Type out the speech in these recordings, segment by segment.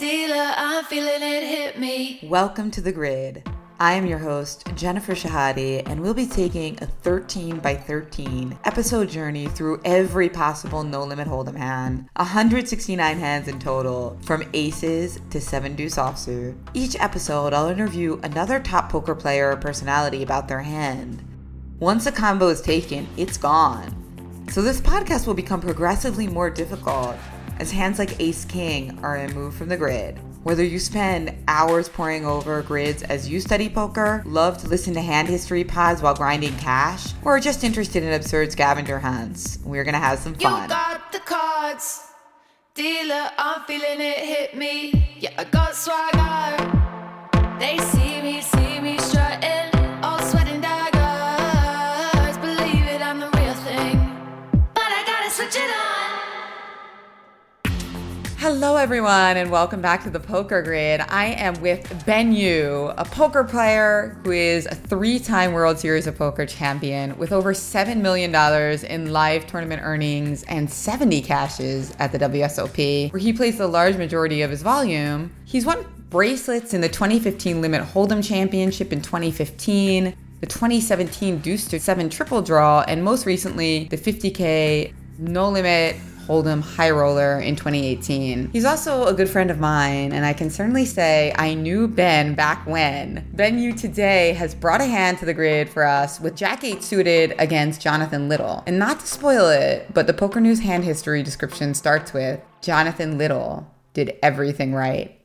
dealer, I'm feeling it hit me. Welcome to The Grid. I am your host, Jennifer Shahade, and we'll be taking a 13 by 13 episode journey through every possible no limit hold'em hand. 169 hands in total, from aces to 7 deuce offsuit. Each episode, I'll interview another top poker player or personality about their hand. Once a combo is taken, it's gone. So this podcast will become progressively more difficult as hands like Ace King are removed from the grid. Whether you spend hours poring over grids as you study poker, love to listen to hand history pods while grinding cash, or are just interested in absurd scavenger hunts, we're gonna have some fun. You got the cards, dealer, I'm feeling it hit me. Yeah, I got swagger. They see me, see me strutting, Hello, everyone, and welcome back to the Poker Grid. I am with Ben Yu, a poker player who is a three time World Series of Poker champion with over $7 million in live tournament earnings and 70 cashes at the WSOP, where he plays the large majority of his volume. He's won bracelets in the 2015 Limit Hold'em Championship in 2015, the 2017 Deuce to 7 Triple Draw, and most recently, the 50K No Limit Hold'em High Roller in 2018. He's also a good friend of mine, and I can certainly say I knew Ben back when. Ben Yu today has brought a hand to the grid for us with Jack 8 suited against Jonathan Little. And not to spoil it, but the Poker News hand history description starts with Jonathan Little did everything right.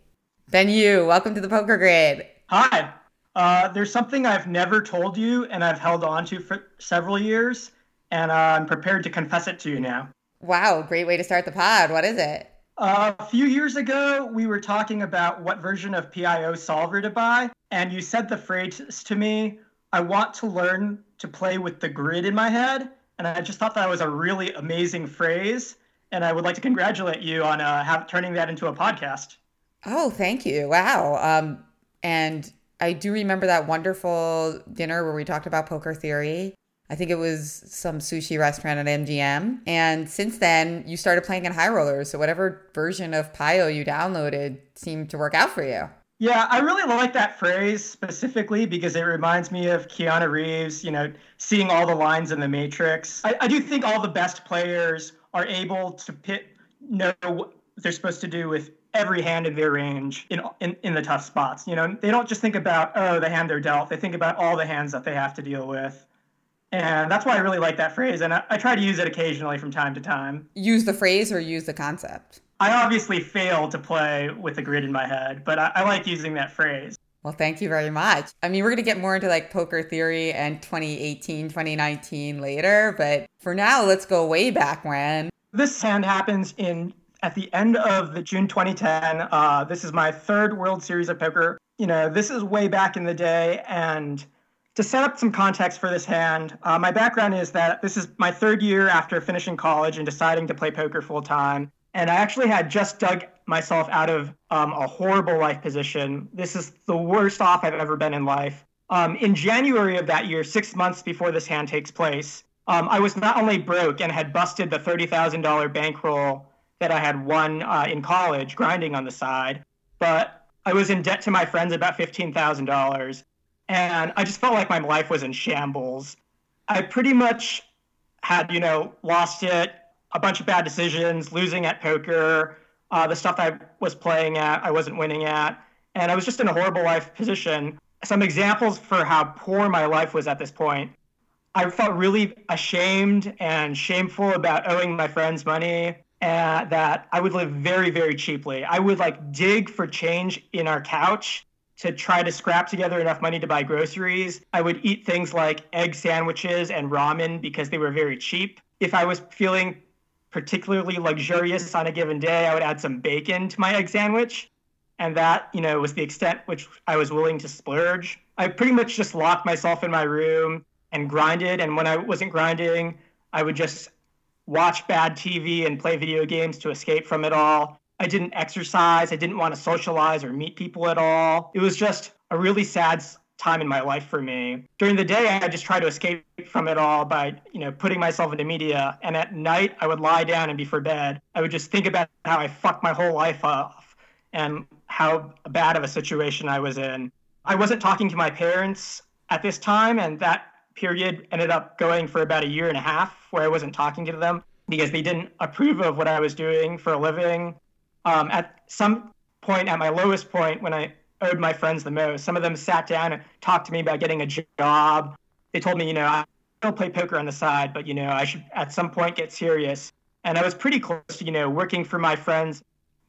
Ben Yu, welcome to the Poker Grid. Hi. Uh, there's something I've never told you and I've held on to for several years, and uh, I'm prepared to confess it to you now. Wow, great way to start the pod. What is it? Uh, a few years ago, we were talking about what version of PIO solver to buy, and you said the phrase to me, I want to learn to play with the grid in my head. And I just thought that was a really amazing phrase. And I would like to congratulate you on uh, have, turning that into a podcast. Oh, thank you. Wow. Um, and I do remember that wonderful dinner where we talked about poker theory. I think it was some sushi restaurant at MGM. And since then, you started playing in high rollers. So whatever version of Pio you downloaded seemed to work out for you. Yeah, I really like that phrase specifically because it reminds me of Keanu Reeves, you know, seeing all the lines in the Matrix. I, I do think all the best players are able to pit, know what they're supposed to do with every hand in their range in, in, in the tough spots. You know, they don't just think about, oh, the hand they're dealt. They think about all the hands that they have to deal with. And that's why I really like that phrase. And I, I try to use it occasionally from time to time. Use the phrase or use the concept? I obviously fail to play with the grid in my head, but I, I like using that phrase. Well, thank you very much. I mean, we're going to get more into like poker theory and 2018, 2019 later, but for now, let's go way back when. This hand happens in at the end of the June 2010. Uh, this is my third World Series of Poker. You know, this is way back in the day, and to set up some context for this hand, uh, my background is that this is my third year after finishing college and deciding to play poker full time. And I actually had just dug myself out of um, a horrible life position. This is the worst off I've ever been in life. Um, in January of that year, six months before this hand takes place, um, I was not only broke and had busted the $30,000 bankroll that I had won uh, in college, grinding on the side, but I was in debt to my friends about $15,000 and I just felt like my life was in shambles. I pretty much had, you know, lost it, a bunch of bad decisions, losing at poker, uh, the stuff I was playing at, I wasn't winning at, and I was just in a horrible life position. Some examples for how poor my life was at this point. I felt really ashamed and shameful about owing my friends money and that I would live very, very cheaply. I would like dig for change in our couch to try to scrap together enough money to buy groceries. I would eat things like egg sandwiches and ramen because they were very cheap. If I was feeling particularly luxurious on a given day, I would add some bacon to my egg sandwich. And that, you know, was the extent which I was willing to splurge. I pretty much just locked myself in my room and grinded. And when I wasn't grinding, I would just watch bad TV and play video games to escape from it all. I didn't exercise. I didn't want to socialize or meet people at all. It was just a really sad time in my life for me. During the day, I just tried to escape from it all by, you know, putting myself into media. And at night, I would lie down and before bed, I would just think about how I fucked my whole life off and how bad of a situation I was in. I wasn't talking to my parents at this time, and that period ended up going for about a year and a half where I wasn't talking to them because they didn't approve of what I was doing for a living. Um, at some point, at my lowest point, when I owed my friends the most, some of them sat down and talked to me about getting a job. They told me, you know, I don't play poker on the side, but, you know, I should at some point get serious. And I was pretty close to, you know, working for my friends'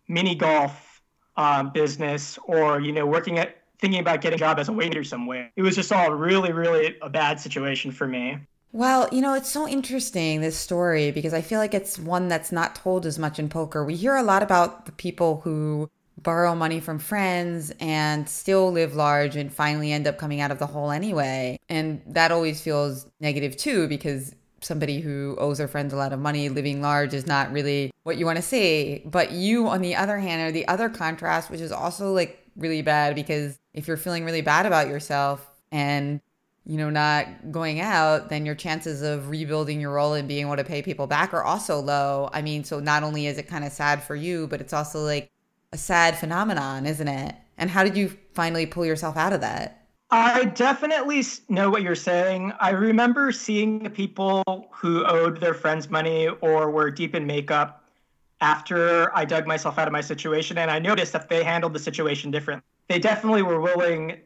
mini golf um, business or, you know, working at thinking about getting a job as a waiter somewhere. It was just all really, really a bad situation for me. Well, you know, it's so interesting, this story, because I feel like it's one that's not told as much in poker. We hear a lot about the people who borrow money from friends and still live large and finally end up coming out of the hole anyway. And that always feels negative too, because somebody who owes their friends a lot of money living large is not really what you want to see. But you, on the other hand, are the other contrast, which is also like really bad because if you're feeling really bad about yourself and you know not going out then your chances of rebuilding your roll and being able to pay people back are also low i mean so not only is it kind of sad for you but it's also like a sad phenomenon isn't it and how did you finally pull yourself out of that I definitely know what you're saying. I remember seeing the people who owed their friends money or were deep in makeup after I dug myself out of my situation, and I noticed that they handled the situation differently. They definitely were willing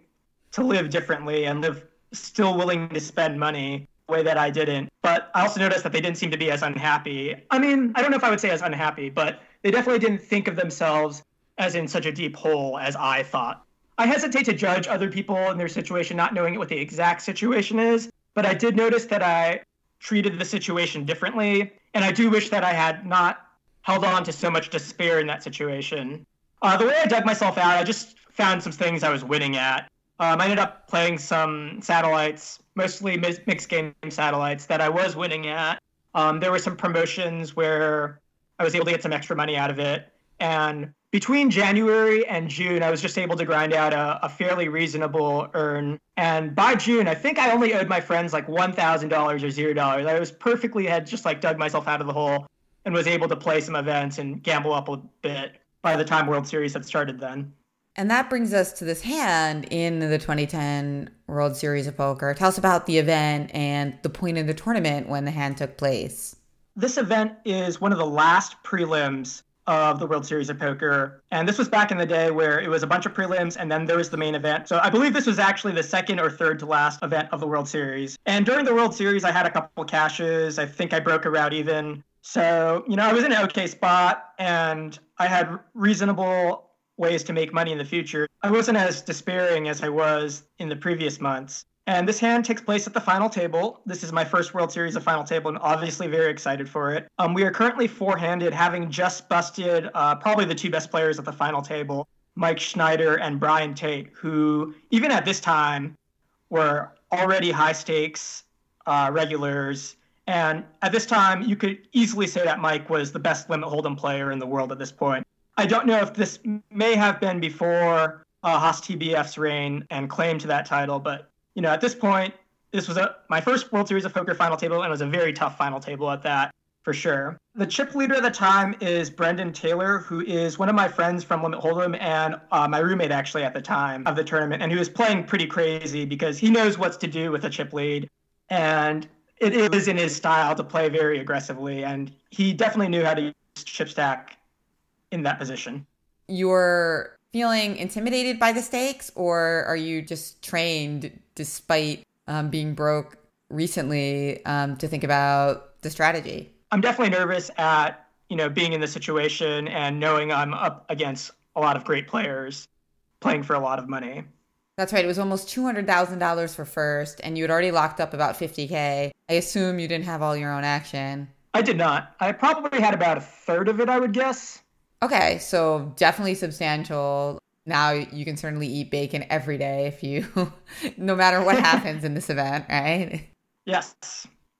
to live differently and live still willing to spend money way that I didn't. But I also noticed that they didn't seem to be as unhappy. I mean, I don't know if I would say as unhappy, but they definitely didn't think of themselves as in such a deep hole as I thought. I hesitate to judge other people in their situation not knowing what the exact situation is, but I did notice that I treated the situation differently, and I do wish that I had not held on to so much despair in that situation. Uh, the way I dug myself out, I just found some things I was winning at. Um, I ended up playing some satellites, mostly mixed game satellites that I was winning at. Um, there were some promotions where I was able to get some extra money out of it. And between January and June, I was just able to grind out a, a fairly reasonable earn. And by June, I think I only owed my friends like $1,000 or $0. I was perfectly, had just like dug myself out of the hole and was able to play some events and gamble up a bit by the time World Series had started then. And that brings us to this hand in the 2010 World Series of Poker. Tell us about the event and the point in the tournament when the hand took place. This event is one of the last prelims of the World Series of Poker. And this was back in the day where it was a bunch of prelims and then there was the main event. So I believe this was actually the second or third to last event of the World Series. And during the World Series, I had a couple cashes. I think I broke a route even. So, you know, I was in an okay spot and I had reasonable ways to make money in the future. I wasn't as despairing as I was in the previous months. And this hand takes place at the final table. This is my first World Series of final table, and obviously very excited for it. Um, we are currently four-handed, having just busted uh, probably the two best players at the final table, Mike Schneider and Brian Tate, who even at this time were already high stakes uh, regulars. And at this time, you could easily say that Mike was the best limit hold'em player in the world at this point. I don't know if this may have been before uh, Haas TBF's reign and claim to that title, but you know, at this point, this was a, my first World Series of Poker final table, and it was a very tough final table at that, for sure. The chip leader at the time is Brendan Taylor, who is one of my friends from Limit Hold'em and uh, my roommate actually at the time of the tournament, and he was playing pretty crazy because he knows what's to do with a chip lead, and it is in his style to play very aggressively, and he definitely knew how to use chip stack in that position. You're feeling intimidated by the stakes, or are you just trained, despite um, being broke recently, um, to think about the strategy? I'm definitely nervous at you know being in the situation and knowing I'm up against a lot of great players playing for a lot of money. That's right. It was almost two hundred thousand dollars for first, and you had already locked up about fifty k. I assume you didn't have all your own action. I did not. I probably had about a third of it, I would guess. Okay, so definitely substantial. Now you can certainly eat bacon every day if you, no matter what happens in this event, right? Yes.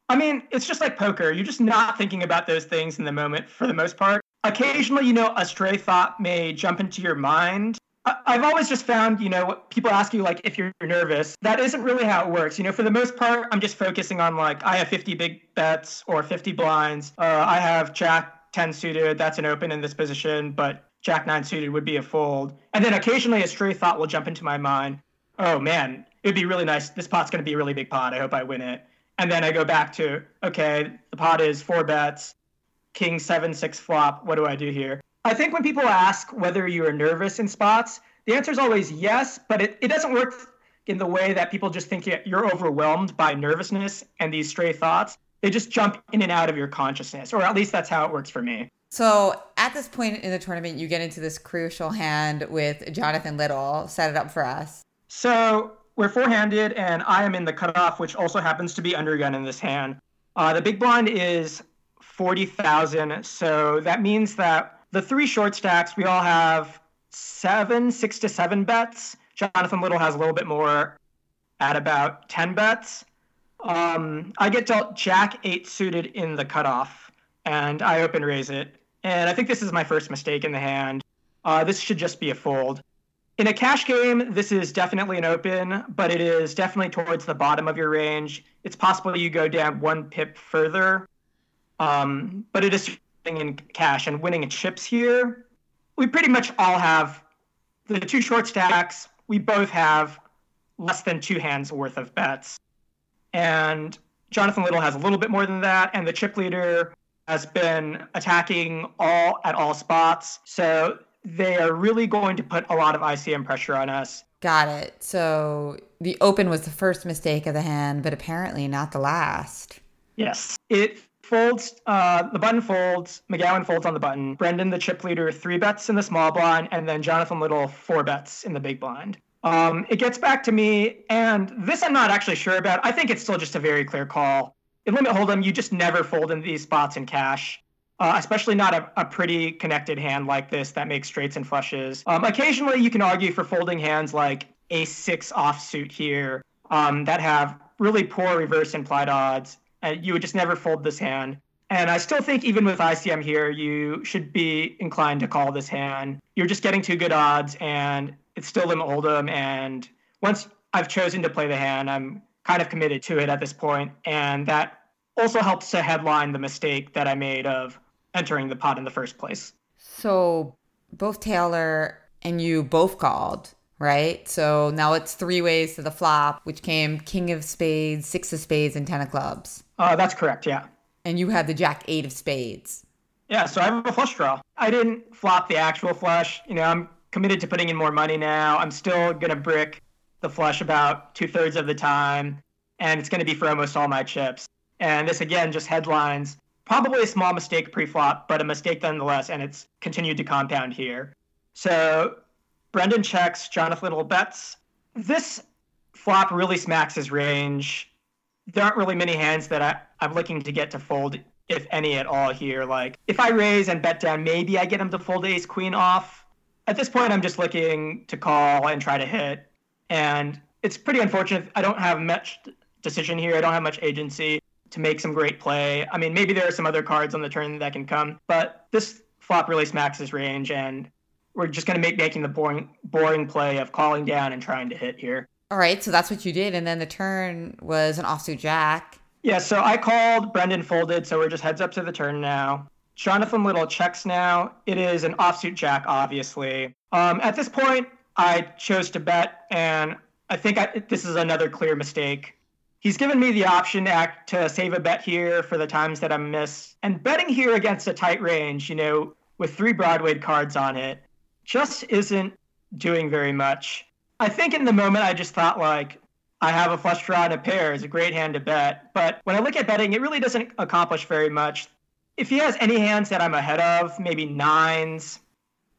I mean, it's just like poker. You're just not thinking about those things in the moment for the most part. Occasionally, you know, a stray thought may jump into your mind. I've always just found, you know, people ask you, like, if you're nervous. That isn't really how it works. You know, for the most part, I'm just focusing on, like, I have 50 big bets or 50 blinds. Uh, I have Jack 10 suited, that's an open in this position, but Jack nine suited would be a fold. And then occasionally a stray thought will jump into my mind. Oh man, it'd be really nice. This pot's going to be a really big pot. I hope I win it. And then I go back to, okay, the pot is four bets, king seven, six flop. What do I do here? I think when people ask whether you are nervous in spots, the answer is always yes, but it, it doesn't work in the way that people just think you're overwhelmed by nervousness and these stray thoughts. They just jump in and out of your consciousness, or at least that's how it works for me. So at this point in the tournament, you get into this crucial hand with Jonathan Little. Set it up for us. So we're four-handed, and I am in the cutoff, which also happens to be undergun in this hand. Uh, the big blind is forty thousand, so that means that the three short stacks we all have seven, six to seven bets. Jonathan Little has a little bit more at about ten bets. Um, I get dealt Jack eight suited in the cutoff, and I open raise it. And I think this is my first mistake in the hand. Uh, this should just be a fold. In a cash game, this is definitely an open, but it is definitely towards the bottom of your range. It's possible you go down one pip further, um, but it is in cash and winning chips here. We pretty much all have the two short stacks. We both have less than two hands worth of bets, and Jonathan Little has a little bit more than that, and the chip leader has been attacking all at all spots. So they are really going to put a lot of ICM pressure on us. Got it. So the open was the first mistake of the hand, but apparently not the last. Yes. It folds, uh, the button folds, McGowan folds on the button. Brendan, the chip leader, three bets in the small blind, and then Jonathan Little, four bets in the big blind. Um, it gets back to me, and this I'm not actually sure about. I think it's still just a very clear call in limit hold'em, you just never fold in these spots in cash. Uh, especially not a, a, pretty connected hand like this that makes straights and flushes. Um, occasionally, you can argue for folding hands like ace six offsuit here um, that have really poor reverse implied odds, and you would just never fold this hand. And I still think even with ICM here, you should be inclined to call this hand. You're just getting too good odds, and it's still limit hold'em. And once I've chosen to play the hand, I'm kind of committed to it at this point, and that also helps to headline the mistake that I made of entering the pot in the first place. So both Taylor and you both called, right? So now it's three ways to the flop, which came King of Spades, Six of Spades, and Ten of Clubs. Uh, that's correct, yeah. And you had the Jack Eight of Spades. Yeah, so I have a flush draw. I didn't flop the actual flush. You know, I'm committed to putting in more money now. I'm still gonna brick the flush about two thirds of the time, and it's going to be for almost all my chips. And this again just headlines probably a small mistake pre-flop, but a mistake nonetheless, and it's continued to compound here. So Brendan checks, Jonathan Little bets. This flop really smacks his range. There aren't really many hands that I, I'm looking to get to fold, if any at all here. Like if I raise and bet down, maybe I get him to fold ace queen off. At this point, I'm just looking to call and try to hit and it's pretty unfortunate. I don't have much decision here. I don't have much agency to make some great play. I mean, maybe there are some other cards on the turn that can come, but this flop really smacks his range, and we're just going to make making the boring boring play of calling down and trying to hit here. All right, so that's what you did, and then the turn was an offsuit jack. Yeah, so I called, Brendan folded, so we're just heads up to the turn now. Jonathan Little checks now. It is an offsuit jack, obviously. Um, at this point, I chose to bet, and I think I, this is another clear mistake. He's given me the option to, act, to save a bet here for the times that I miss. And betting here against a tight range, you know, with three Broadway cards on it, just isn't doing very much. I think in the moment I just thought like, I have a flush draw and a pair is a great hand to bet. But when I look at betting, it really doesn't accomplish very much. If he has any hands that I'm ahead of, maybe nines,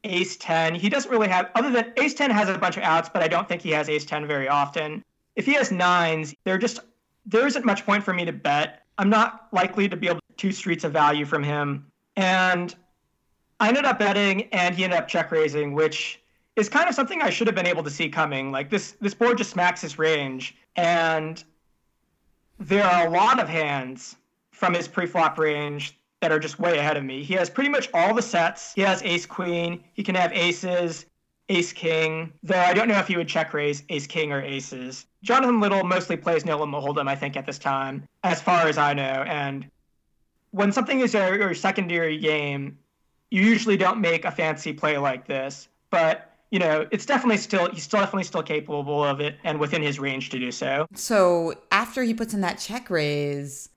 ace 10. He doesn't really have, other than ace 10 has a bunch of outs, but I don't think he has ace 10 very often. If he has nines, there just, there isn't much point for me to bet. I'm not likely to be able to two streets of value from him. And I ended up betting and he ended up check raising, which is kind of something I should have been able to see coming. Like this, this board just smacks his range. And there are a lot of hands from his pre-flop range that are just way ahead of me. He has pretty much all the sets. He has ace queen. He can have aces, ace king. Though I don't know if he would check raise ace king or aces. Jonathan Little mostly plays no limit hold'em, I think, at this time, as far as I know. And when something is your, your secondary game, you usually don't make a fancy play like this, but you know, it's definitely still he's still definitely still capable of it and within his range to do so. So after he puts in that check raise,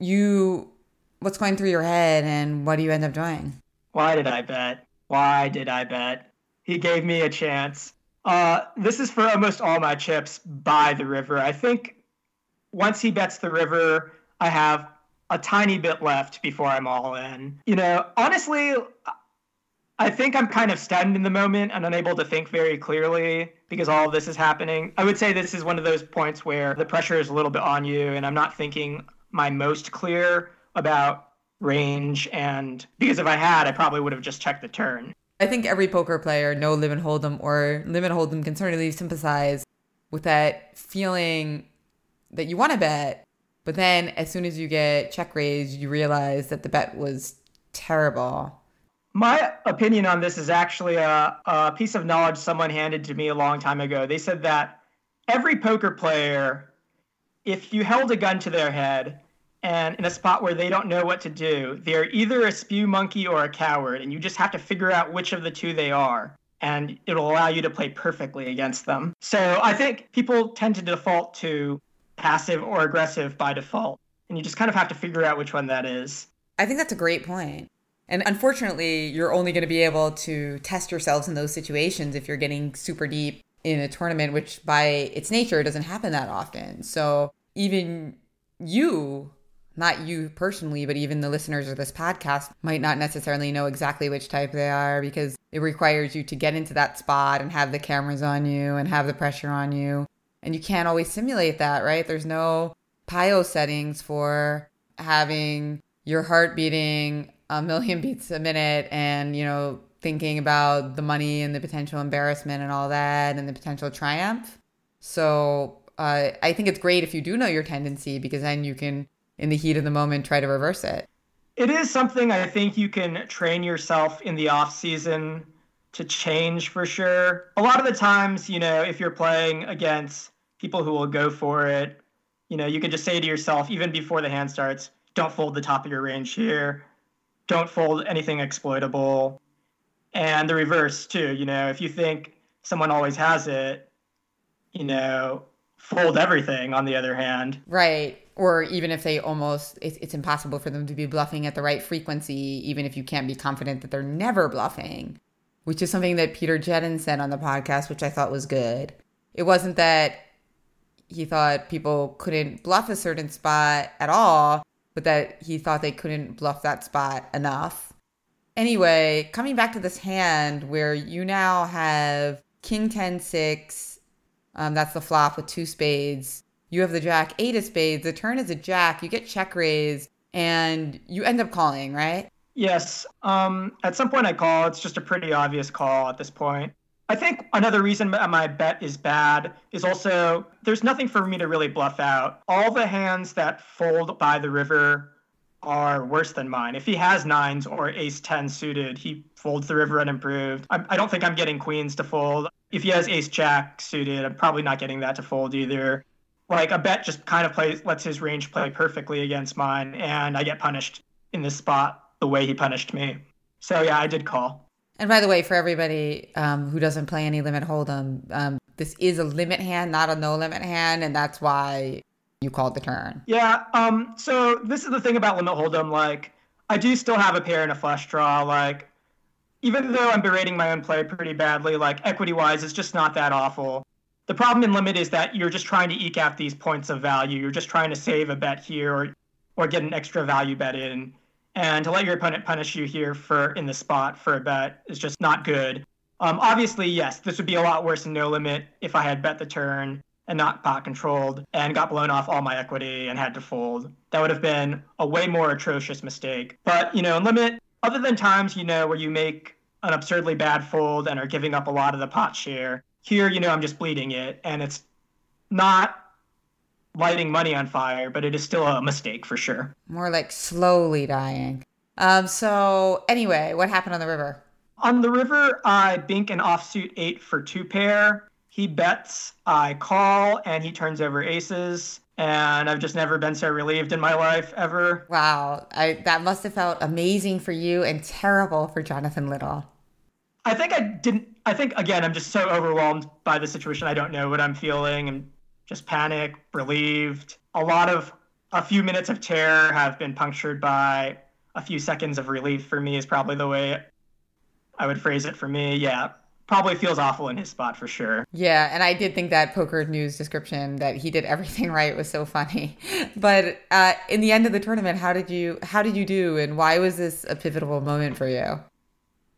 you what's going through your head and what do you end up doing? Why did I bet? Why did I bet? He gave me a chance. Uh, this is for almost all my chips by the river. I think once he bets the river, I have a tiny bit left before I'm all in. You know, honestly, I think I'm kind of stunned in the moment and unable to think very clearly because all of this is happening. I would say this is one of those points where the pressure is a little bit on you, and I'm not thinking my most clear about range. And because if I had, I probably would have just checked the turn. I think every poker player, no limit hold'em or limit hold'em, can certainly sympathize with that feeling that you want to bet, but then as soon as you get check raised, you realize that the bet was terrible. My opinion on this is actually a, a piece of knowledge someone handed to me a long time ago. They said that every poker player, if you held a gun to their head and in a spot where they don't know what to do, they're either a spew monkey or a coward, and you just have to figure out which of the two they are. And it'll allow you to play perfectly against them. So I think people tend to default to passive or aggressive by default. And you just kind of have to figure out which one that is. I think that's a great point. And unfortunately, you're only going to be able to test yourselves in those situations if you're getting super deep in a tournament, which by its nature doesn't happen that often. So even you, not you personally, but even the listeners of this podcast might not necessarily know exactly which type they are because it requires you to get into that spot and have the cameras on you and have the pressure on you. And you can't always simulate that, right? There's no PIO settings for having your heart beating a million beats a minute and, you know, thinking about the money and the potential embarrassment and all that and the potential triumph. So uh, I think it's great if you do know your tendency because then you can, in the heat of the moment, try to reverse it. It is something I think you can train yourself in the off season to change for sure. A lot of the times, you know, if you're playing against people who will go for it, you know, you can just say to yourself, even before the hand starts, don't fold the top of your range here. Don't fold anything exploitable. And the reverse, too. You know, if you think someone always has it, you know, fold everything on the other hand. Right. Or even if they almost, it's, it's impossible for them to be bluffing at the right frequency, even if you can't be confident that they're never bluffing which is something that Peter Jetten said on the podcast, which I thought was good. It wasn't that he thought people couldn't bluff a certain spot at all, but that he thought they couldn't bluff that spot enough. Anyway, coming back to this hand where you now have King 10 6, um, that's the flop with two spades. You have the Jack 8 of spades. The turn is a Jack. You get check raised and you end up calling, right? Yes. Um, at some point I call. It's just a pretty obvious call at this point. I think another reason my bet is bad is also there's nothing for me to really bluff out. All the hands that fold by the river are worse than mine. If he has nines or ace 10 suited, he folds the river unimproved. I, I don't think I'm getting queens to fold. If he has ace jack suited, I'm probably not getting that to fold either. Like a bet just kind of plays, lets his range play perfectly against mine, and I get punished in this spot the way he punished me. So yeah, I did call. And by the way, for everybody um, who doesn't play any limit hold'em, um, this is a limit hand, not a no limit hand, and that's why you called the turn. Yeah. Um. So this is the thing about limit hold'em. Like, I do still have a pair and a flush draw. Like, even though I'm berating my own play pretty badly, like equity wise, it's just not that awful. The problem in limit is that you're just trying to eke out these points of value. You're just trying to save a bet here or or get an extra value bet in and to let your opponent punish you here for in the spot for a bet is just not good. Um, obviously, yes, this would be a lot worse in no limit if I had bet the turn and not pot controlled and got blown off all my equity and had to fold. That would have been a way more atrocious mistake. But you know, in limit, other than times you know where you make an absurdly bad fold and are giving up a lot of the pot share, here you know I'm just bleeding it, and it's not lighting money on fire, but it is still a mistake for sure. More like slowly dying. Um, so anyway, what happened on the river? On the river, I bink an offsuit eight for two pair. He bets, I call, and he turns over aces. And I've just never been so relieved in my life ever. Wow, I, that must have felt amazing for you and terrible for Jonathan Little. I think I didn't. I think again, I'm just so overwhelmed by the situation. I don't know what I'm feeling. I'm just panic, relieved. A lot of a few minutes of terror have been punctured by a few seconds of relief. For me, is probably the way I would phrase it. For me, yeah, probably feels awful in his spot for sure. Yeah, and I did think that poker news description that he did everything right was so funny. But uh, in the end of the tournament, how did you how did you do, and why was this a pivotal moment for you?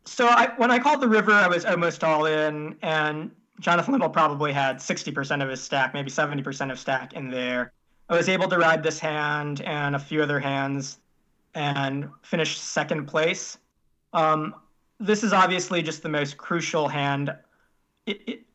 So I, when I called the river, I was almost all in, and Jonathan Little probably had 60% of his stack, maybe 70% of stack in there. I was able to ride this hand and a few other hands and finish second place. Um, this is obviously just the most crucial hand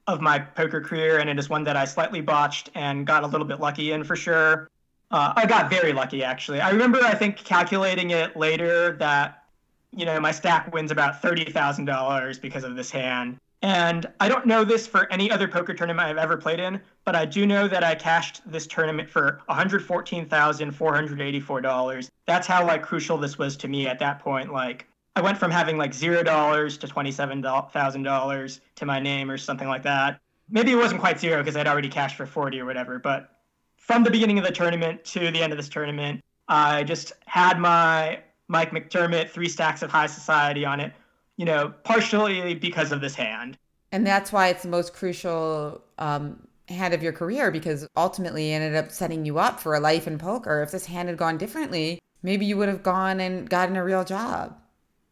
of my poker career, and it is one that I slightly botched and got a little bit lucky in for sure. Uh, I got very lucky, actually. I remember, I think, calculating it later that, you know, my stack wins about $30,000 because of this hand. And I don't know this for any other poker tournament I've ever played in, but I do know that I cashed this tournament for $114,484. That's how like crucial this was to me at that point. Like I went from having like zero dollars to twenty-seven thousand dollars to my name or something like that. Maybe it wasn't quite zero because I'd already cashed for forty or whatever. But from the beginning of the tournament to the end of this tournament, I just had my Mike McDermott three stacks of high society on it. You know, partially because of this hand. And that's why it's the most crucial um, hand of your career because ultimately it ended up setting you up for a life in poker. If this hand had gone differently, maybe you would have gone and gotten a real job.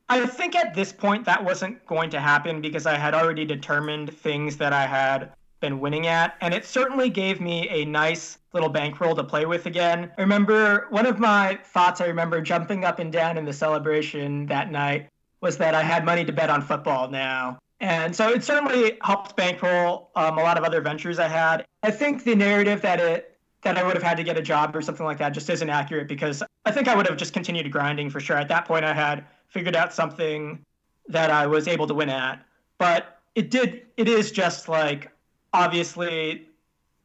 I think at this point that wasn't going to happen because I had already determined things that I had been winning at, and it certainly gave me a nice little bankroll to play with again. I remember one of my thoughts I remember jumping up and down in the celebration that night was that I had money to bet on football now. And so it certainly helped bankroll um, a lot of other ventures I had. I think the narrative that it that I would have had to get a job or something like that just isn't accurate because I think I would have just continued grinding for sure. At that point, I had figured out something that I was able to win at. But it did, it is just like obviously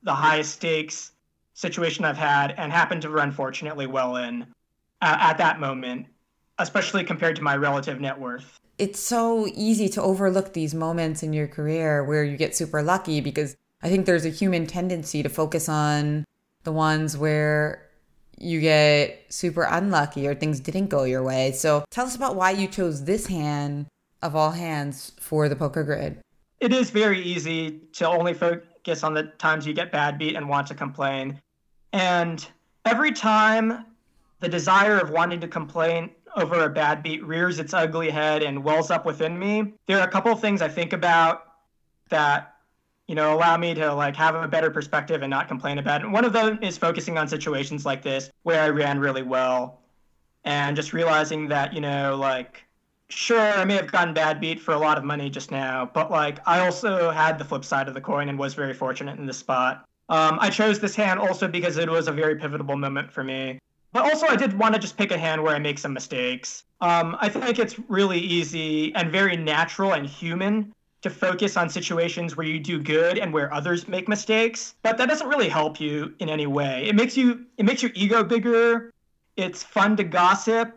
the highest stakes situation I've had and happened to run fortunately well in uh, at that moment, especially compared to my relative net worth. It's so easy to overlook these moments in your career where you get super lucky because I think there's a human tendency to focus on the ones where you get super unlucky or things didn't go your way. So tell us about why you chose this hand of all hands for the poker grid. It is very easy to only focus on the times you get bad beat and want to complain. And every time the desire of wanting to complain over a bad beat rears its ugly head and wells up within me, there are a couple of things I think about that you know, allow me to like have a better perspective and not complain about it. And one of them is focusing on situations like this where I ran really well and just realizing that, you know, like sure I may have gotten bad beat for a lot of money just now, but like I also had the flip side of the coin and was very fortunate in this spot. Um, I chose this hand also because it was a very pivotal moment for me. But also, I did want to just pick a hand where I make some mistakes. Um, I think it's really easy and very natural and human to focus on situations where you do good and where others make mistakes but that doesn't really help you in any way. It makes you it makes your ego bigger. It's fun to gossip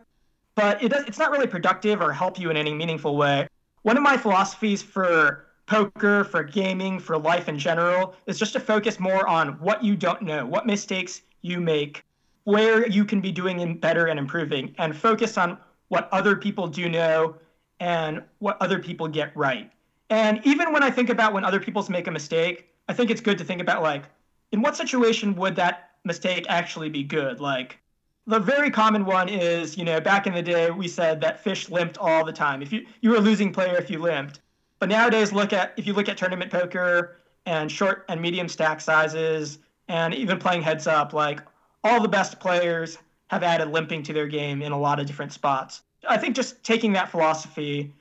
but it does, it's not really productive or help you in any meaningful way. One of my philosophies for poker for gaming for life in general is just to focus more on what you don't know what mistakes you make where you can be doing better and improving and focus on what other people do know and what other people get right and even when I think about when other people make a mistake, I think it's good to think about like, in what situation would that mistake actually be good? Like, the very common one is, you know, back in the day, we said that fish limped all the time. If you you were a losing player if you limped, but nowadays, look at if you look at tournament poker and short and medium stack sizes, and even playing heads up, like all the best players have added limping to their game in a lot of different spots. I think just taking that philosophy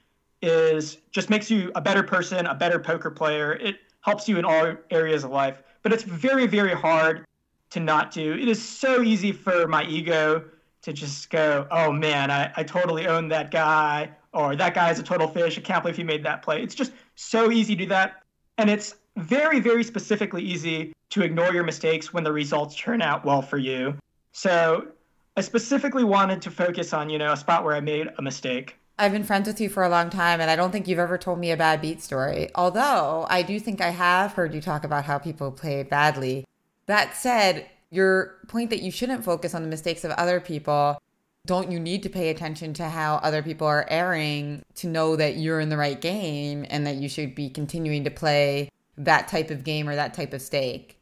is just makes you a better person, a better poker player. It helps you in all areas of life, but it's very, very hard to not do. It is so easy for my ego to just go, oh man, I, I totally own that guy, or that guy is a total fish. I can't believe he made that play. It's just so easy to do that. And it's very, very specifically easy to ignore your mistakes when the results turn out well for you. So I specifically wanted to focus on, you know, a spot where I made a mistake. I've been friends with you for a long time, and I don't think you've ever told me a bad beat story. Although I do think I have heard you talk about how people play badly. That said, your point that you shouldn't focus on the mistakes of other people, don't you need to pay attention to how other people are erring to know that you're in the right game and that you should be continuing to play that type of game or that type of stake?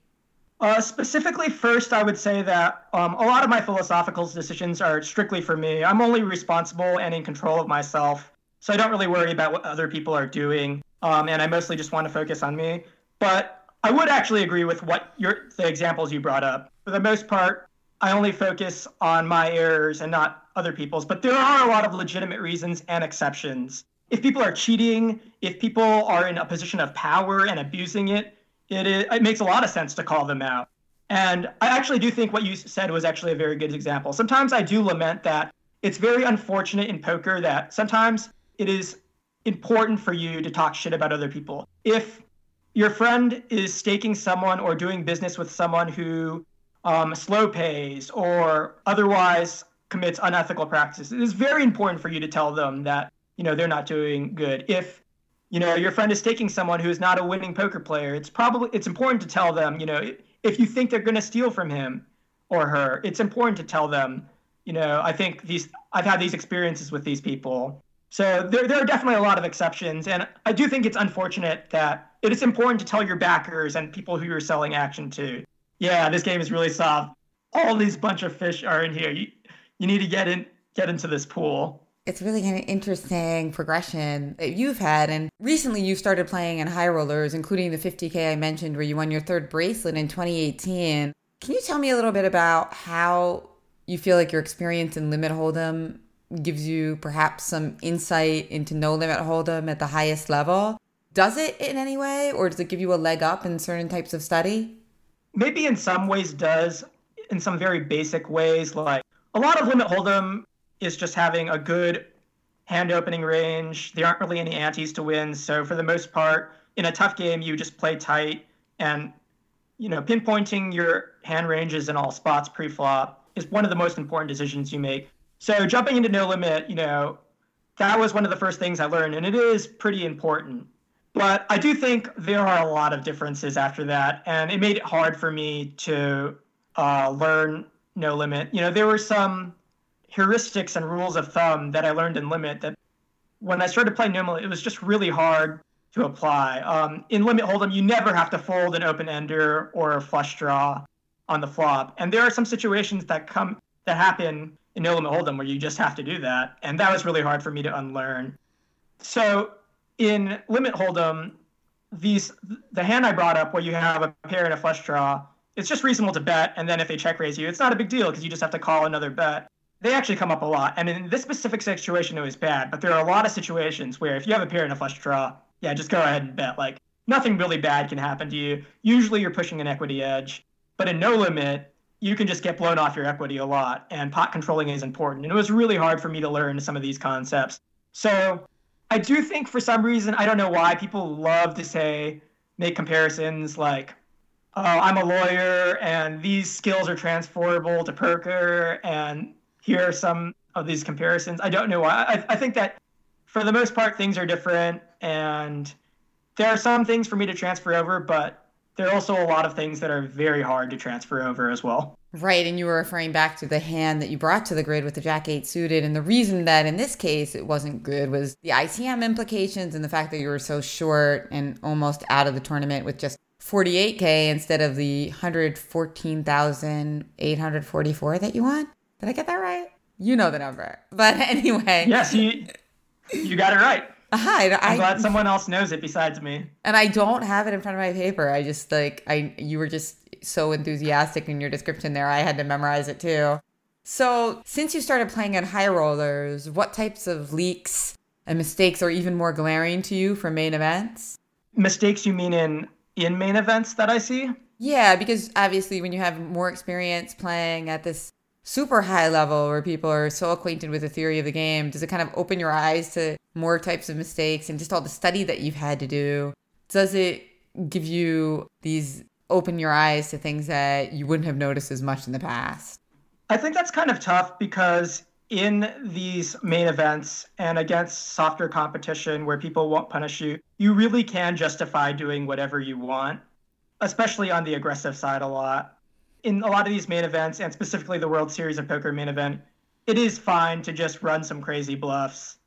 Uh, specifically, first, I would say that um, a lot of my philosophical decisions are strictly for me. I'm only responsible and in control of myself, so I don't really worry about what other people are doing, um, and I mostly just want to focus on me. But I would actually agree with what your the examples you brought up. For the most part, I only focus on my errors and not other people's. But there are a lot of legitimate reasons and exceptions. If people are cheating, if people are in a position of power and abusing it, it, is, it makes a lot of sense to call them out. And I actually do think what you said was actually a very good example. Sometimes I do lament that it's very unfortunate in poker that sometimes it is important for you to talk shit about other people. If your friend is staking someone or doing business with someone who um, slow pays or otherwise commits unethical practices, it is very important for you to tell them that you know they're not doing good. If you know your friend is taking someone who is not a winning poker player it's probably it's important to tell them you know if you think they're going to steal from him or her it's important to tell them you know i think these i've had these experiences with these people. So there, there are definitely a lot of exceptions and i do think it's unfortunate that it is important to tell your backers and people who you're selling action to yeah this game is really soft. All these bunch of fish are in here. You, you need to get in get into this pool it's really an interesting progression that you've had. And recently you started playing in high rollers, including the 50K I mentioned, where you won your third bracelet in 2018. Can you tell me a little bit about how you feel like your experience in Limit Hold'em gives you perhaps some insight into no limit hold'em at the highest level? Does it in any way, or does it give you a leg up in certain types of study? Maybe in some ways does, in some very basic ways. Like a lot of limit hold'em is just having a good hand opening range. There aren't really any antes to win. So for the most part, in a tough game, you just play tight and you know, pinpointing your hand ranges in all spots pre-flop is one of the most important decisions you make. So jumping into no limit, you know, that was one of the first things I learned, and it is pretty important. But I do think there are a lot of differences after that, and it made it hard for me to uh, learn no limit. You know, there were some heuristics and rules of thumb that I learned in Limit that when I started playing Limit, it was just really hard to apply. Um, in Limit Hold'em, you never have to fold an open ender or a flush draw on the flop, and there are some situations that come that happen in No Limit Hold'em where you just have to do that, and that was really hard for me to unlearn. So in Limit Hold'em, these the hand I brought up where you have a pair and a flush draw, it's just reasonable to bet, and then if they check raise you, it's not a big deal because you just have to call another bet they actually come up a lot. And in this specific situation, it was bad. But there are a lot of situations where if you have a pair and a flush draw, yeah, just go ahead and bet. Like nothing really bad can happen to you. Usually you're pushing an equity edge. But in no limit, you can just get blown off your equity a lot. And pot controlling is important. And it was really hard for me to learn some of these concepts. So I do think for some reason, I don't know why people love to say, make comparisons like, oh, I'm a lawyer and these skills are transferable to poker and here are some of these comparisons. I don't know why. I, I think that for the most part, things are different, and there are some things for me to transfer over, but there are also a lot of things that are very hard to transfer over as well. Right, and you were referring back to the hand that you brought to the grid with the Jack 8 suited. And the reason that in this case it wasn't good was the ICM implications and the fact that you were so short and almost out of the tournament with just 48K instead of the 114,844 that you won. Did I get that right? You know the number. But anyway. Yes, you, you got it right. Hi, I'm glad someone else knows it besides me. And I don't have it in front of my paper. I just like I you were just so enthusiastic in your description there. I had to memorize it too. So, since you started playing at high rollers, what types of leaks and mistakes are even more glaring to you for main events? Mistakes you mean in in main events that I see? Yeah, because obviously when you have more experience playing at this super high level where people are so acquainted with the theory of the game? Does it kind of open your eyes to more types of mistakes and just all the study that you've had to do? Does it give you these open your eyes to things that you wouldn't have noticed as much in the past? I think that's kind of tough because in these main events and against softer competition where people won't punish you, you really can justify doing whatever you want, especially on the aggressive side a lot. In a lot of these main events, and specifically the World Series of Poker main event, it is fine to just run some crazy bluffs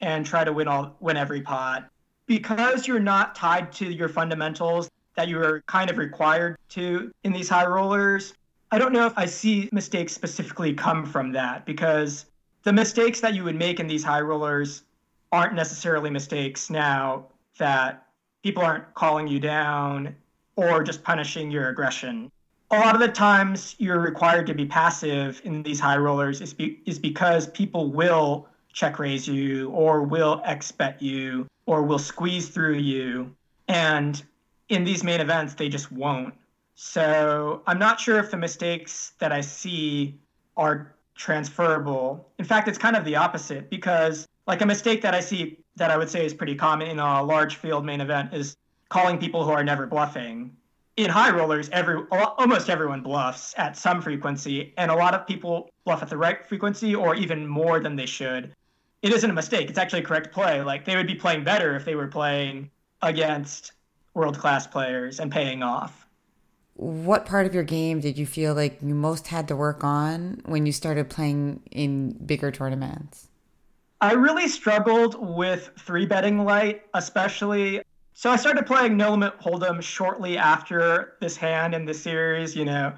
and try to win all win every pot. Because you're not tied to your fundamentals that you are kind of required to in these high rollers, I don't know if I see mistakes specifically come from that because the mistakes that you would make in these high rollers aren't necessarily mistakes now that people aren't calling you down or just punishing your aggression. A lot of the times you're required to be passive in these high rollers is, be, is because people will check raise you or will expect you or will squeeze through you. And in these main events, they just won't. So I'm not sure if the mistakes that I see are transferable. In fact, it's kind of the opposite because, like, a mistake that I see that I would say is pretty common in a large field main event is calling people who are never bluffing. In high rollers, every almost everyone bluffs at some frequency, and a lot of people bluff at the right frequency or even more than they should. It isn't a mistake; it's actually a correct play. Like they would be playing better if they were playing against world class players and paying off what part of your game did you feel like you most had to work on when you started playing in bigger tournaments? I really struggled with three betting light, especially. So I started playing No Limit Hold'em shortly after this hand in this series. You know,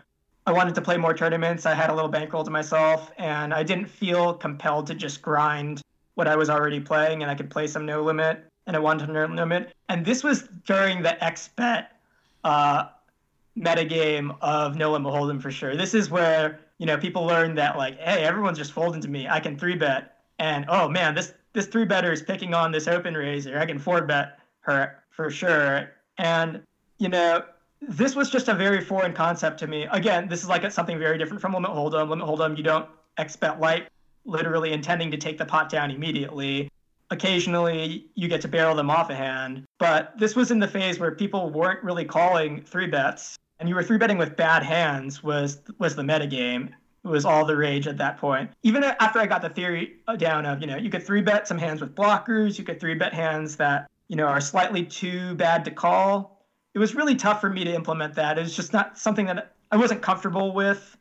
I wanted to play more tournaments. I had a little bankroll to myself, and I didn't feel compelled to just grind what I was already playing, and I could play some No Limit, and I wanted to No Limit. And this was during the X Bet uh, metagame of No Limit Hold'em for sure. This is where you know people learn that like, hey, everyone's just folding to me. I can three bet, and oh man, this this three better is picking on this open raiser. I can four bet her for sure. And you know, this was just a very foreign concept to me. Again, this is like something very different from Limit Hold'em. Limit Hold'em, you don't expect light, literally intending to take the pot down immediately. Occasionally, you get to barrel them off a hand, but this was in the phase where people weren't really calling three bets and you were three betting with bad hands was was the metagame. It was all the rage at that point. Even after I got the theory down of, you know, you could three bet some hands with blockers, you could three bet hands that, you know, are slightly too bad to call. It was really tough for me to implement that. It was just not something that I wasn't comfortable with.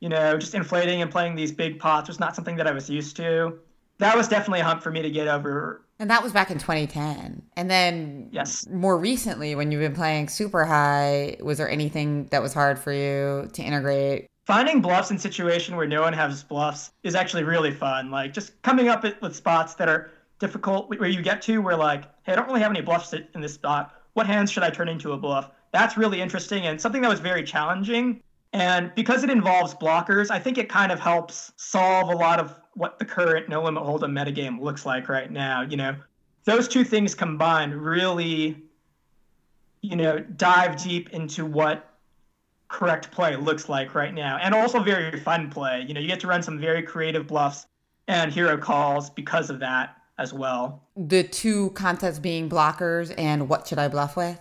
You know, just inflating and playing these big pots was not something that I was used to. That was definitely a hump for me to get over and that was back in 2010. And then yes. more recently, when you've been playing super high, was there anything that was hard for you to integrate? Finding bluffs in situation where no one has bluffs is actually really fun. Like just coming up with spots that are difficult where you get to where like, hey, I don't really have any bluffs in this spot. What hands should I turn into a bluff? That's really interesting and something that was very challenging. And because it involves blockers, I think it kind of helps solve a lot of what the current no limit hold'em metagame looks like right now. You know, those two things combined really, you know, dive deep into what correct play looks like right now, and also very fun play. You know, you get to run some very creative bluffs and hero calls because of that as well. The two concepts being blockers and what should I bluff with?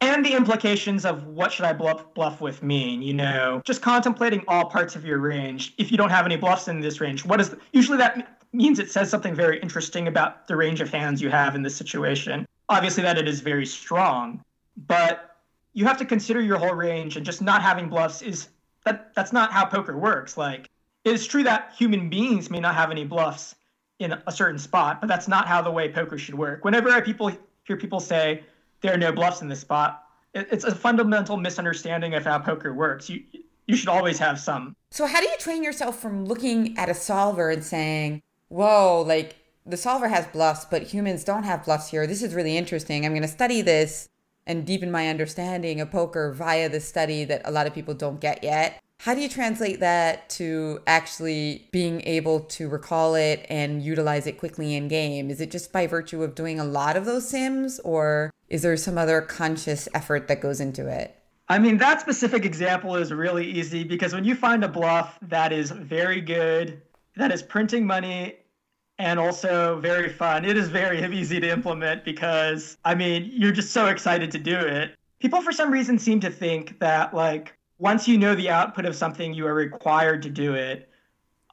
and the implications of what should I bluff, bluff with mean. You know, just contemplating all parts of your range. If you don't have any bluffs in this range, what is the, usually that means it says something very interesting about the range of hands you have in this situation. Obviously, that it is very strong, but you have to consider your whole range, and just not having bluffs is that that's not how poker works. Like, it is true that human beings may not have any bluffs in a certain spot, but that's not how the way poker should work. Whenever I people hear people say there are no bluffs in this spot. it's a fundamental misunderstanding of how poker works. You you should always have some. So how do you train yourself from looking at a solver and saying, "Whoa, like the solver has bluffs, but humans don't have bluffs here. This is really interesting. I'm going to study this and deepen my understanding of poker via the study that a lot of people don't get yet." How do you translate that to actually being able to recall it and utilize it quickly in game? Is it just by virtue of doing a lot of those sims, or is there some other conscious effort that goes into it? I mean, that specific example is really easy because when you find a bluff that is very good, that is printing money and also very fun. It is very easy to implement because, I mean, you're just so excited to do it. People, for some reason, seem to think that, like, once you know the output of something, you are required to do it.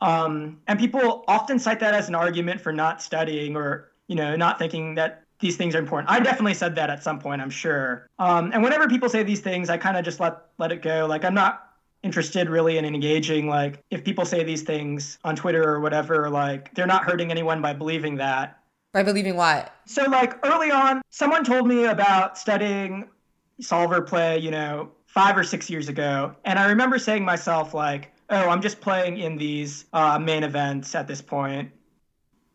Um, and people often cite that as an argument for not studying or, you know, not thinking that these things are important. I definitely said that at some point, I'm sure. Um, and whenever people say these things, I kind of just let let it go. Like I'm not interested really in engaging. Like if people say these things on Twitter or whatever, like they're not hurting anyone by believing that. By believing what? So like early on, someone told me about studying solver play, you know, five or six years ago, and I remember saying myself like, "Oh, I'm just playing in these uh, main events at this point.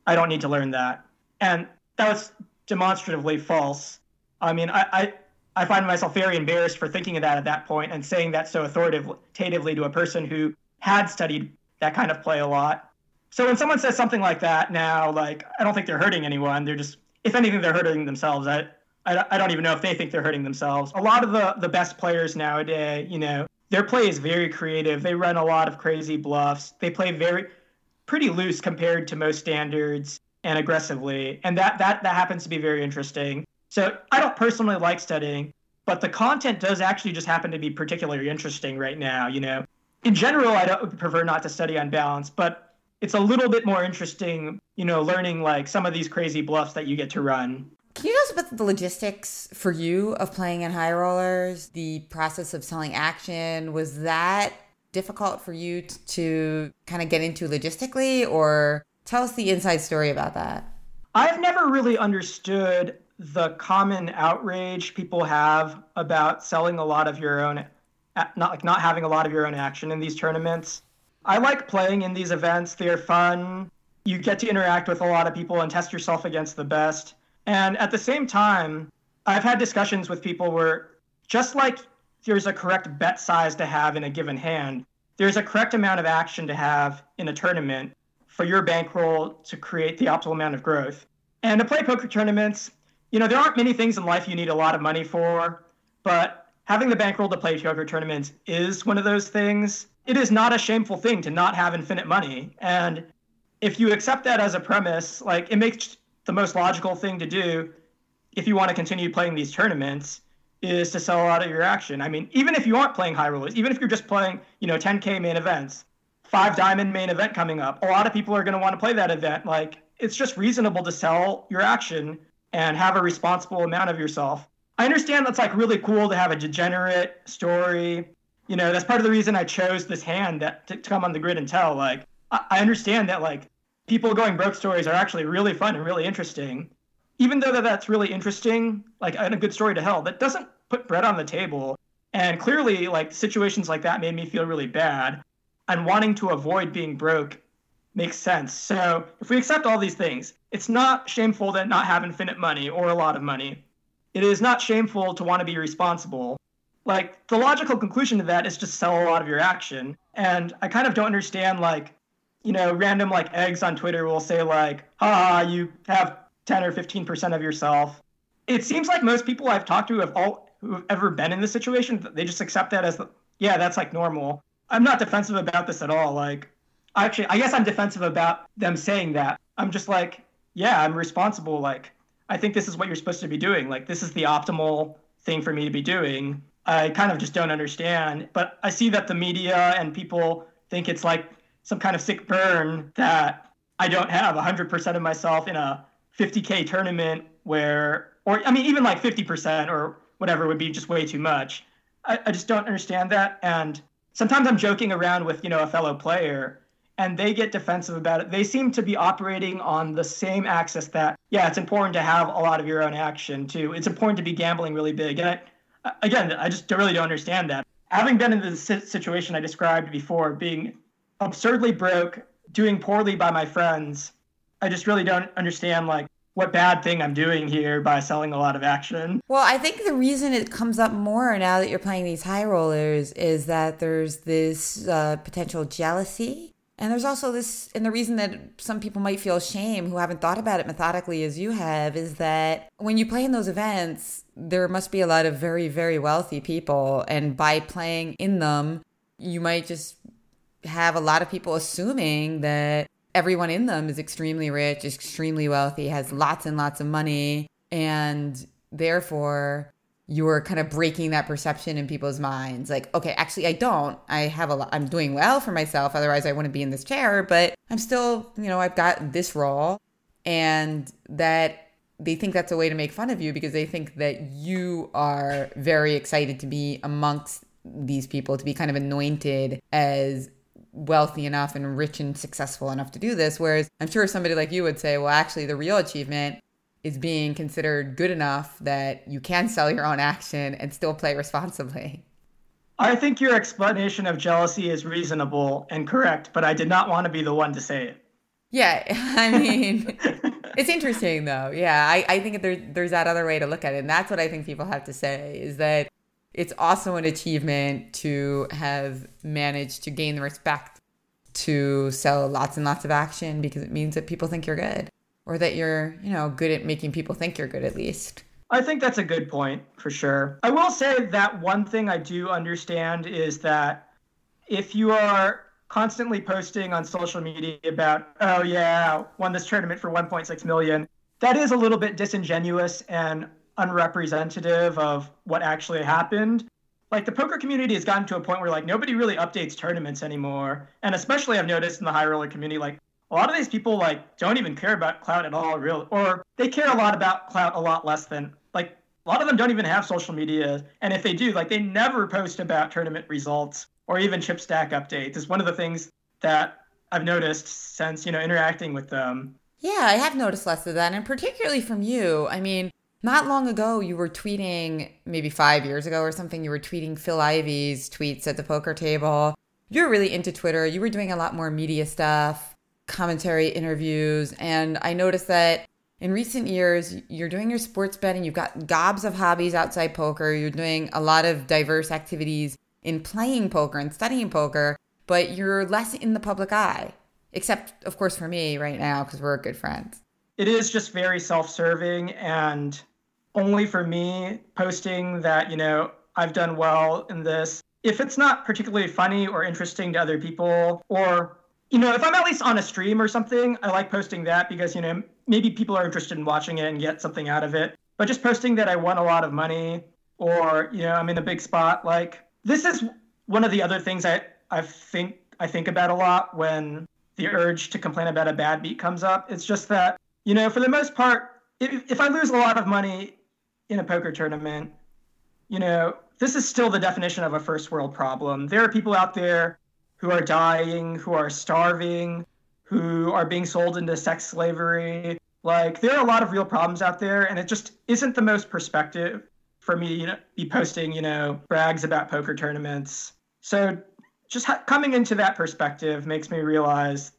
I don't need to learn that." And that was demonstratively false. I mean, I, I, I find myself very embarrassed for thinking of that at that point and saying that so authoritatively to a person who had studied that kind of play a lot. So when someone says something like that now, like I don't think they're hurting anyone. They're just, if anything, they're hurting themselves. I, I, I don't even know if they think they're hurting themselves. A lot of the the best players nowadays, you know, their play is very creative. They run a lot of crazy bluffs. They play very pretty loose compared to most standards and aggressively. And that that that happens to be very interesting. So I don't personally like studying, but the content does actually just happen to be particularly interesting right now, you know. In general, I don't prefer not to study on balance, but it's a little bit more interesting, you know, learning like some of these crazy bluffs that you get to run. Can you tell us about the logistics for you of playing in high rollers? The process of selling action was that difficult for you to, kind of get into logistically, or Tell us the inside story about that. I've never really understood the common outrage people have about selling a lot of your own not like not having a lot of your own action in these tournaments. I like playing in these events. They're fun. You get to interact with a lot of people and test yourself against the best. And at the same time, I've had discussions with people where just like there's a correct bet size to have in a given hand, there's a correct amount of action to have in a tournament for your bankroll to create the optimal amount of growth. And to play poker tournaments, you know, there aren't many things in life you need a lot of money for, but having the bankroll to play poker tournaments is one of those things. It is not a shameful thing to not have infinite money. And if you accept that as a premise, like it makes the most logical thing to do if you want to continue playing these tournaments is to sell lot of your action. I mean, even if you aren't playing high rollers, even if you're just playing, you know, 10K main events, five diamond main event coming up. A lot of people are going to want to play that event. Like it's just reasonable to sell your action and have a responsible amount of yourself. I understand that's like really cool to have a degenerate story. You know, that's part of the reason I chose this hand that to, to come on the grid and tell. Like I, I understand that like people going broke stories are actually really fun and really interesting. Even though that that's really interesting, like and a good story to tell, that doesn't put bread on the table. And clearly, like situations like that made me feel really bad and wanting to avoid being broke makes sense. So if we accept all these things, it's not shameful to not have infinite money or a lot of money. It is not shameful to want to be responsible. Like the logical conclusion to that is just sell a lot of your action. And I kind of don't understand like, you know, random like eggs on Twitter will say like, ha, you have 10 or 15% of yourself. It seems like most people I've talked to have all who've ever been in this situation, they just accept that as the, yeah, that's like normal. I'm not defensive about this at all. Like, actually, I guess I'm defensive about them saying that. I'm just like, yeah, I'm responsible. Like, I think this is what you're supposed to be doing. Like, this is the optimal thing for me to be doing. I kind of just don't understand. But I see that the media and people think it's like some kind of sick burn that I don't have 100% of myself in a 50K tournament where, or I mean, even like 50% or whatever would be just way too much. I, I just don't understand that. And sometimes I'm joking around with, you know, a fellow player and they get defensive about it. They seem to be operating on the same axis that, yeah, it's important to have a lot of your own action too. It's important to be gambling really big. And I, again, I just really don't understand that. Having been in the situation I described before, being absurdly broke, doing poorly by my friends, I just really don't understand like what bad thing I'm doing here by selling a lot of action. Well, I think the reason it comes up more now that you're playing these high rollers is that there's this uh, potential jealousy. And there's also this, and the reason that some people might feel shame who haven't thought about it methodically as you have is that when you play in those events, there must be a lot of very, very wealthy people. And by playing in them, you might just have a lot of people assuming that everyone in them is extremely rich, extremely wealthy, has lots and lots of money, and therefore you're kind of breaking that perception in people's minds. Like okay actually i don't. I have a lot i'm doing well for myself otherwise i wouldn't be in this chair but i'm still you know i've got this role and that they think that's a way to make fun of you because they think that you are very excited to be amongst these people to be kind of anointed as wealthy enough and rich and successful enough to do this whereas i'm sure somebody like you would say well actually the real achievement is being considered good enough that you can sell your own action and still play responsibly. I think your explanation of jealousy is reasonable and correct, but I did not want to be the one to say it. Yeah, I mean, it's interesting though. Yeah, I, I think there, there's that other way to look at it. And that's what I think people have to say is that it's also an achievement to have managed to gain the respect to sell lots and lots of action because it means that people think you're good or that you're, you know, good at making people think you're good at least. I think that's a good point for sure. I will say that one thing I do understand is that if you are constantly posting on social media about, oh yeah, won this tournament for 1.6 million, that is a little bit disingenuous and unrepresentative of what actually happened. Like the poker community has gotten to a point where like nobody really updates tournaments anymore. And especially I've noticed in the high roller community, like a lot of these people like don't even care about clout at all real or they care a lot about clout a lot less than like a lot of them don't even have social media. And if they do like they never post about tournament results or even chip stack updates. Is one of the things that i've noticed since you know interacting with them. Yeah i have noticed less of that. And particularly from you i mean not long ago you were tweeting maybe five years ago or something you were tweeting phil ivey's tweets at the poker table you're really into twitter you were doing a lot more media stuff commentary interviews. And I noticed that in recent years, you're doing your sports betting, you've got gobs of hobbies outside poker, you're doing a lot of diverse activities in playing poker and studying poker, but you're less in the public eye, except, of course, for me right now, because we're good friends. It is just very self serving and only for me posting that, you know, I've done well in this. If it's not particularly funny or interesting to other people, or you know, if I'm at least on a stream or something, I like posting that because, you know, maybe people are interested in watching it and get something out of it. But just posting that I won a lot of money or, you know, I'm in a big spot, like this is one of the other things I, I think I think about a lot when the urge to complain about a bad beat comes up. It's just that, you know, for the most part, if, if I lose a lot of money in a poker tournament, you know, this is still the definition of a first world problem. There are people out there who are dying, who are starving, who are being sold into sex slavery. Like there are a lot of real problems out there, and it just isn't the most perspective for me, you know, be posting, you know, brags about poker tournaments. So just ha- coming into that perspective makes me realize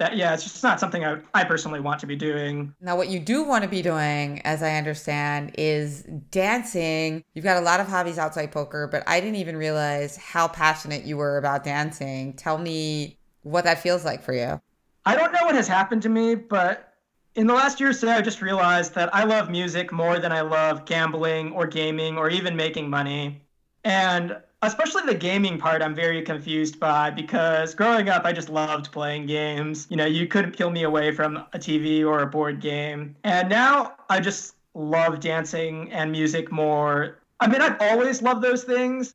that yeah, it's just not something I, I personally want to be doing. Now, what you do want to be doing, as I understand, is dancing. You've got a lot of hobbies outside poker, but I didn't even realize how passionate you were about dancing. Tell me what that feels like for you. I don't know what has happened to me, but in the last year or so, I just realized that I love music more than I love gambling or gaming or even making money. And especially the gaming part i'm very confused by because growing up i just loved playing games. You know you couldn't kill me away from a tv or a board game. And now i just love dancing and music more. I mean i've always loved those things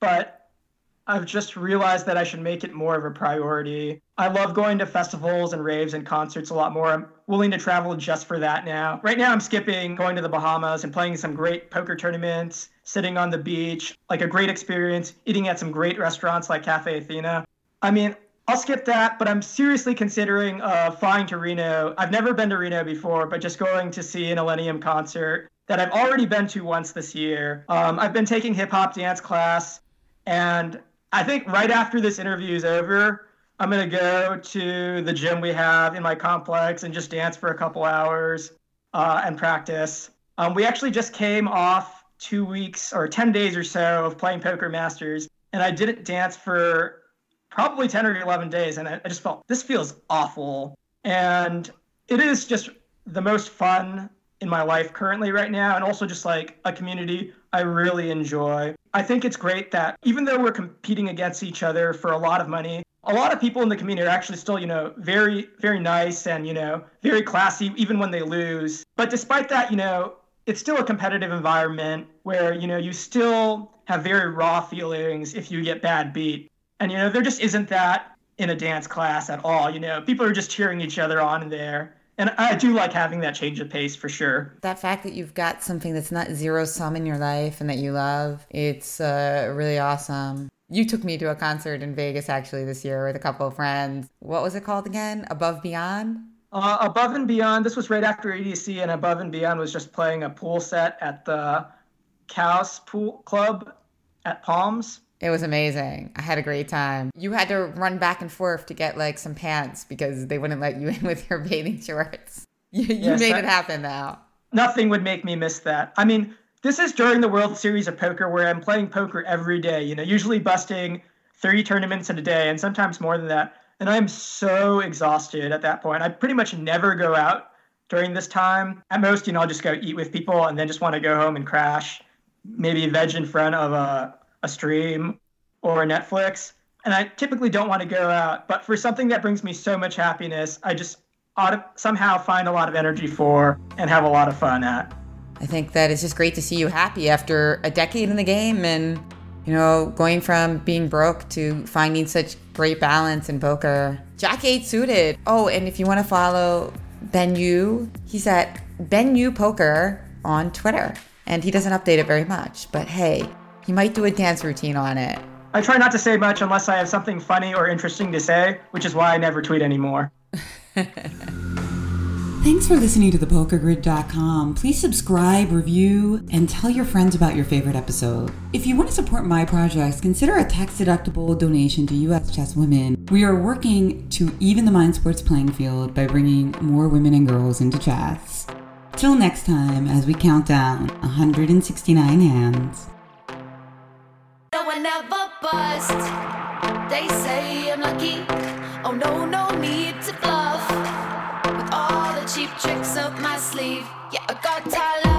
but I've just realized that I should make it more of a priority. I love going to festivals and raves and concerts a lot more. I'm willing to travel just for that now. Right now, I'm skipping going to the Bahamas and playing some great poker tournaments, sitting on the beach, like a great experience, eating at some great restaurants like Cafe Athena. I mean, I'll skip that, but I'm seriously considering uh, flying to Reno. I've never been to Reno before, but just going to see an Illenium concert that I've already been to once this year. Um, I've been taking hip hop dance class, and I think right after this interview is over, I'm gonna go to the gym we have in my complex and just dance for a couple hours uh, and practice. Um, we actually just came off two weeks or 10 days or so of playing Poker Masters, and I didn't dance for probably 10 or 11 days, and I, I just felt this feels awful. And it is just the most fun in my life currently right now, and also just like a community I really enjoy. I think it's great that even though we're competing against each other for a lot of money, a lot of people in the community are actually still, you know, very, very nice and, you know, very classy, even when they lose. But despite that, you know, it's still a competitive environment where, you know, you still have very raw feelings if you get bad beat. And, you know, there just isn't that in a dance class at all. You know, people are just cheering each other on there. And I do like having that change of pace for sure. That fact that you've got something that's not zero sum in your life and that you love, it's uh, really awesome. You took me to a concert in Vegas actually this year with a couple of friends. What was it called again? Above Beyond? Uh, Above and Beyond. This was right after EDC, and Above and Beyond was just playing a pool set at the KAOS Pool Club at Palms. It was amazing. I had a great time. You had to run back and forth to get like some pants because they wouldn't let you in with your bathing shorts. You, you yes, made I, it happen now. Nothing would make me miss that. I mean, this is during the World Series of Poker where I'm playing poker every day, you know, usually busting three tournaments in a day and sometimes more than that. And I'm so exhausted at that point. I pretty much never go out during this time. At most, you know, I'll just go eat with people and then just want to go home and crash, maybe veg in front of a, a stream or a Netflix. And I typically don't want to go out, but for something that brings me so much happiness, I just ought to somehow find a lot of energy for and have a lot of fun at. I think that it's just great to see you happy after a decade in the game and, you know, going from being broke to finding such great balance in poker. Jack 8 suited. Oh, and if you want to follow Ben Yu, he's at Ben Yu Poker on Twitter. And he doesn't update it very much, but hey, he might do a dance routine on it. I try not to say much unless I have something funny or interesting to say, which is why I never tweet anymore. Thanks for listening to thepokergrid.com. Please subscribe, review, and tell your friends about your favorite episode. If you want to support my projects, consider a tax-deductible donation to U.S. Chess Women. We are working to even the mind sports playing field by bringing more women and girls into chess. Till next time, as we count down 169 hands. No one ever bust. They say I'm lucky. Oh no, no need to bluff cheap tricks up my sleeve. Yeah, I got talent.